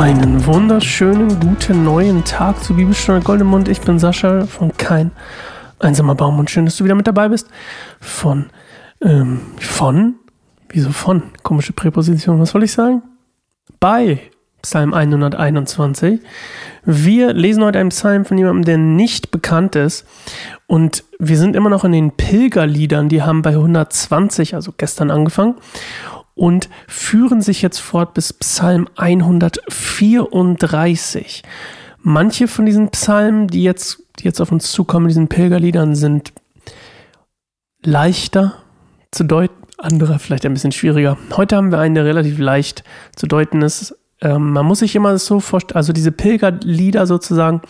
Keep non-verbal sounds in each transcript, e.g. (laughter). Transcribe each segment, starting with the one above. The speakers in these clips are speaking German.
Einen wunderschönen guten neuen Tag zur Bibelstunde Goldemund. Ich bin Sascha von Kein Einsamer Baum und schön, dass du wieder mit dabei bist. Von, ähm, von, wieso von? Komische Präposition, was soll ich sagen? Bei Psalm 121. Wir lesen heute einen Psalm von jemandem, der nicht bekannt ist. Und wir sind immer noch in den Pilgerliedern, die haben bei 120, also gestern angefangen und führen sich jetzt fort bis Psalm 134. Manche von diesen Psalmen, die jetzt, die jetzt auf uns zukommen, diesen Pilgerliedern, sind leichter zu deuten, andere vielleicht ein bisschen schwieriger. Heute haben wir einen, der relativ leicht zu deuten ist. Ähm, man muss sich immer so vorstellen, also diese Pilgerlieder sozusagen,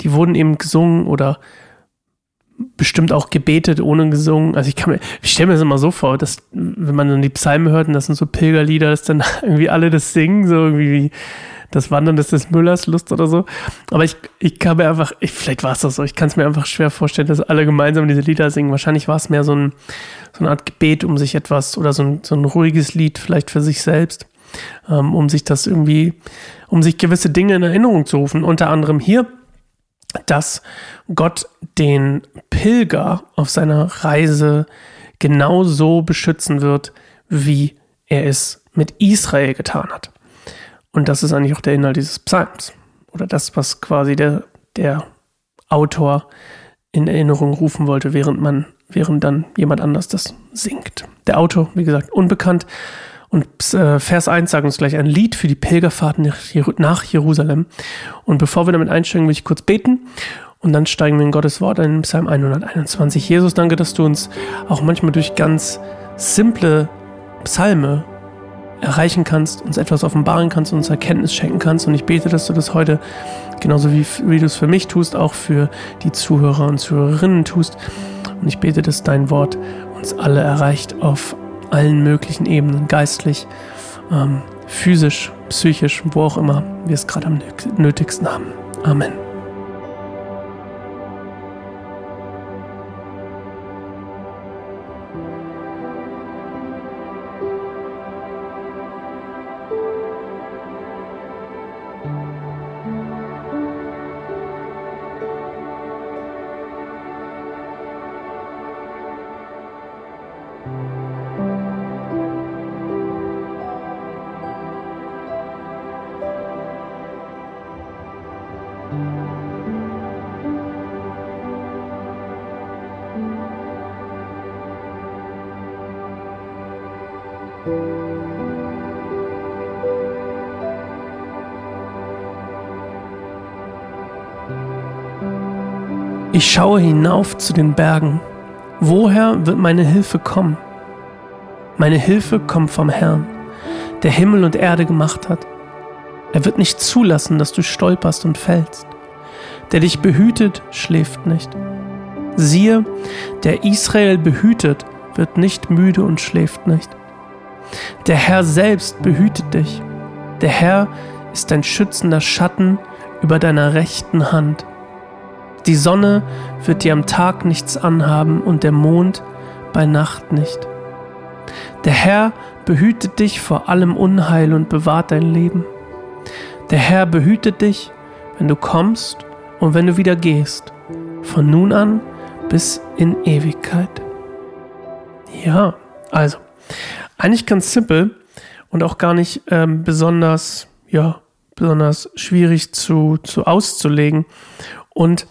die wurden eben gesungen oder bestimmt auch gebetet, ohne gesungen. Also ich kann mir, ich stelle mir das immer so vor, dass wenn man dann die Psalmen hört und das sind so Pilgerlieder, dass dann (laughs) irgendwie alle das singen, so irgendwie wie das Wandern des, des Müllers Lust oder so. Aber ich, ich kann mir einfach, ich, vielleicht war es das so, ich kann es mir einfach schwer vorstellen, dass alle gemeinsam diese Lieder singen. Wahrscheinlich war es mehr so, ein, so eine Art Gebet um sich etwas oder so ein, so ein ruhiges Lied vielleicht für sich selbst, ähm, um sich das irgendwie, um sich gewisse Dinge in Erinnerung zu rufen. Unter anderem hier dass Gott den Pilger auf seiner Reise genauso beschützen wird, wie er es mit Israel getan hat. Und das ist eigentlich auch der Inhalt dieses Psalms. Oder das, was quasi der, der Autor in Erinnerung rufen wollte, während man, während dann jemand anders das singt. Der Autor, wie gesagt, unbekannt, und äh, Vers 1 sagt uns gleich ein Lied für die Pilgerfahrt nach Jerusalem. Und bevor wir damit einsteigen, will ich kurz beten. Und dann steigen wir in Gottes Wort ein, Psalm 121. Jesus, danke, dass du uns auch manchmal durch ganz simple Psalme erreichen kannst, uns etwas offenbaren kannst, uns Erkenntnis schenken kannst. Und ich bete, dass du das heute, genauso wie, wie du es für mich tust, auch für die Zuhörer und Zuhörerinnen tust. Und ich bete, dass dein Wort uns alle erreicht auf allen möglichen Ebenen, geistlich, ähm, physisch, psychisch, wo auch immer wir es gerade am nötigsten haben. Amen. Ich schaue hinauf zu den Bergen. Woher wird meine Hilfe kommen? Meine Hilfe kommt vom Herrn, der Himmel und Erde gemacht hat. Er wird nicht zulassen, dass du stolperst und fällst. Der dich behütet, schläft nicht. Siehe, der Israel behütet, wird nicht müde und schläft nicht. Der Herr selbst behütet dich. Der Herr ist dein schützender Schatten über deiner rechten Hand. Die Sonne wird dir am Tag nichts anhaben und der Mond bei Nacht nicht. Der Herr behütet dich vor allem Unheil und bewahrt dein Leben. Der Herr behütet dich, wenn du kommst und wenn du wieder gehst, von nun an bis in Ewigkeit. Ja, also, eigentlich ganz simpel und auch gar nicht ähm, besonders, ja, besonders schwierig zu, zu auszulegen. Und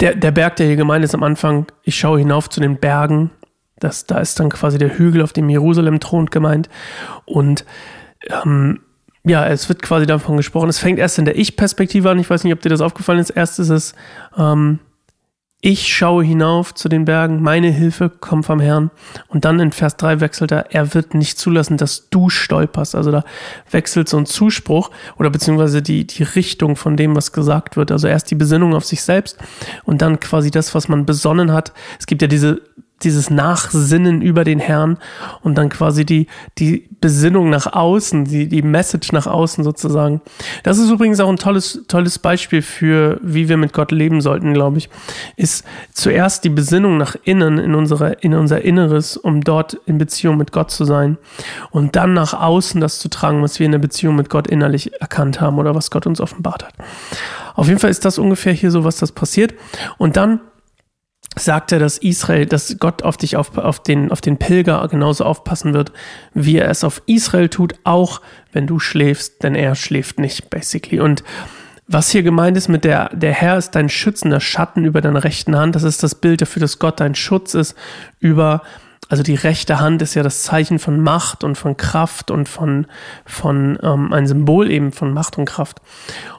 der, der Berg, der hier gemeint ist am Anfang, ich schaue hinauf zu den Bergen. Das, da ist dann quasi der Hügel, auf dem Jerusalem thront, gemeint. Und ähm, ja, es wird quasi davon gesprochen. Es fängt erst in der Ich-Perspektive an. Ich weiß nicht, ob dir das aufgefallen ist. Erst ist es, ähm, ich schaue hinauf zu den Bergen, meine Hilfe kommt vom Herrn. Und dann in Vers 3 wechselt er, er wird nicht zulassen, dass du stolperst. Also da wechselt so ein Zuspruch oder beziehungsweise die, die Richtung von dem, was gesagt wird. Also erst die Besinnung auf sich selbst und dann quasi das, was man besonnen hat. Es gibt ja diese dieses Nachsinnen über den Herrn und dann quasi die, die Besinnung nach außen, die, die Message nach außen sozusagen. Das ist übrigens auch ein tolles, tolles Beispiel für, wie wir mit Gott leben sollten, glaube ich, ist zuerst die Besinnung nach innen, in, unsere, in unser Inneres, um dort in Beziehung mit Gott zu sein und dann nach außen das zu tragen, was wir in der Beziehung mit Gott innerlich erkannt haben oder was Gott uns offenbart hat. Auf jeden Fall ist das ungefähr hier so, was das passiert. Und dann sagt er, dass Israel, dass Gott auf dich, auf, auf, den, auf den Pilger genauso aufpassen wird, wie er es auf Israel tut, auch wenn du schläfst, denn er schläft nicht, basically. Und was hier gemeint ist mit der, der Herr ist dein schützender Schatten über deiner rechten Hand, das ist das Bild dafür, dass Gott dein Schutz ist über also die rechte Hand ist ja das Zeichen von Macht und von Kraft und von, von ähm, ein Symbol eben von Macht und Kraft.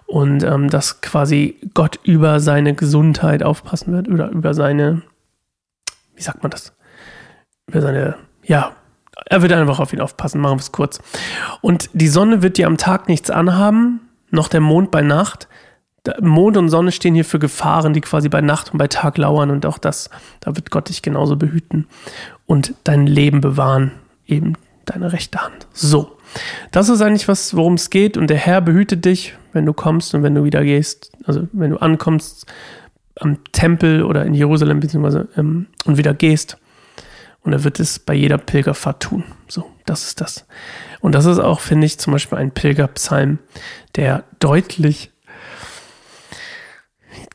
Und ähm, dass quasi Gott über seine Gesundheit aufpassen wird oder über seine, wie sagt man das? Über seine, ja, er wird einfach auf ihn aufpassen, machen wir es kurz. Und die Sonne wird dir am Tag nichts anhaben, noch der Mond bei Nacht. Mond und Sonne stehen hier für Gefahren, die quasi bei Nacht und bei Tag lauern und auch das, da wird Gott dich genauso behüten und dein Leben bewahren, eben deine rechte Hand. So, das ist eigentlich was, worum es geht und der Herr behütet dich, wenn du kommst und wenn du wieder gehst, also wenn du ankommst am Tempel oder in Jerusalem beziehungsweise ähm, und wieder gehst und er wird es bei jeder Pilgerfahrt tun. So, das ist das. Und das ist auch, finde ich, zum Beispiel ein Pilgerpsalm, der deutlich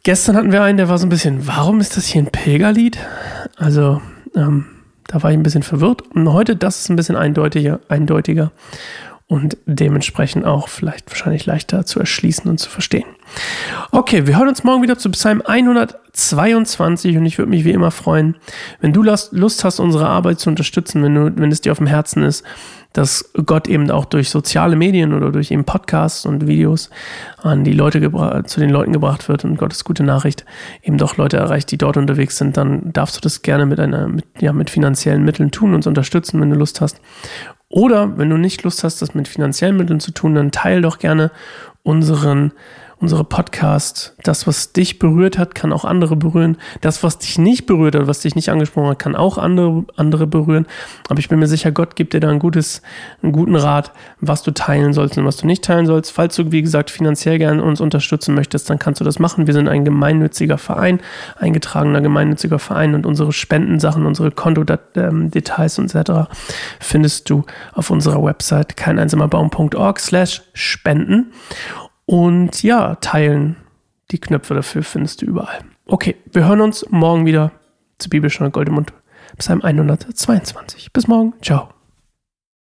Gestern hatten wir einen, der war so ein bisschen, warum ist das hier ein Pilgerlied? Also, ähm, da war ich ein bisschen verwirrt. Und heute, das ist ein bisschen eindeutiger, eindeutiger und dementsprechend auch vielleicht wahrscheinlich leichter zu erschließen und zu verstehen. Okay, wir hören uns morgen wieder zu Psalm 122 und ich würde mich wie immer freuen, wenn du Lust hast, unsere Arbeit zu unterstützen, wenn, du, wenn es dir auf dem Herzen ist, dass Gott eben auch durch soziale Medien oder durch eben Podcasts und Videos an die Leute zu den Leuten gebracht wird und Gottes gute Nachricht eben doch Leute erreicht, die dort unterwegs sind, dann darfst du das gerne mit einer, mit, ja, mit finanziellen Mitteln tun, uns unterstützen, wenn du Lust hast. Oder wenn du nicht Lust hast, das mit finanziellen Mitteln zu tun, dann teil doch gerne unseren unsere Podcast. Das, was dich berührt hat, kann auch andere berühren. Das, was dich nicht berührt hat, was dich nicht angesprochen hat, kann auch andere, andere berühren. Aber ich bin mir sicher, Gott gibt dir da ein gutes, einen guten Rat, was du teilen sollst und was du nicht teilen sollst. Falls du, wie gesagt, finanziell gerne uns unterstützen möchtest, dann kannst du das machen. Wir sind ein gemeinnütziger Verein, eingetragener gemeinnütziger Verein und unsere Spendensachen, unsere Kontodetails etc. findest du auf unserer Website keineinsamerbaum.org slash spenden. Und ja, teilen. Die Knöpfe dafür findest du überall. Okay, wir hören uns morgen wieder zu Bibelstunde Goldemund, Psalm 122. Bis morgen. Ciao.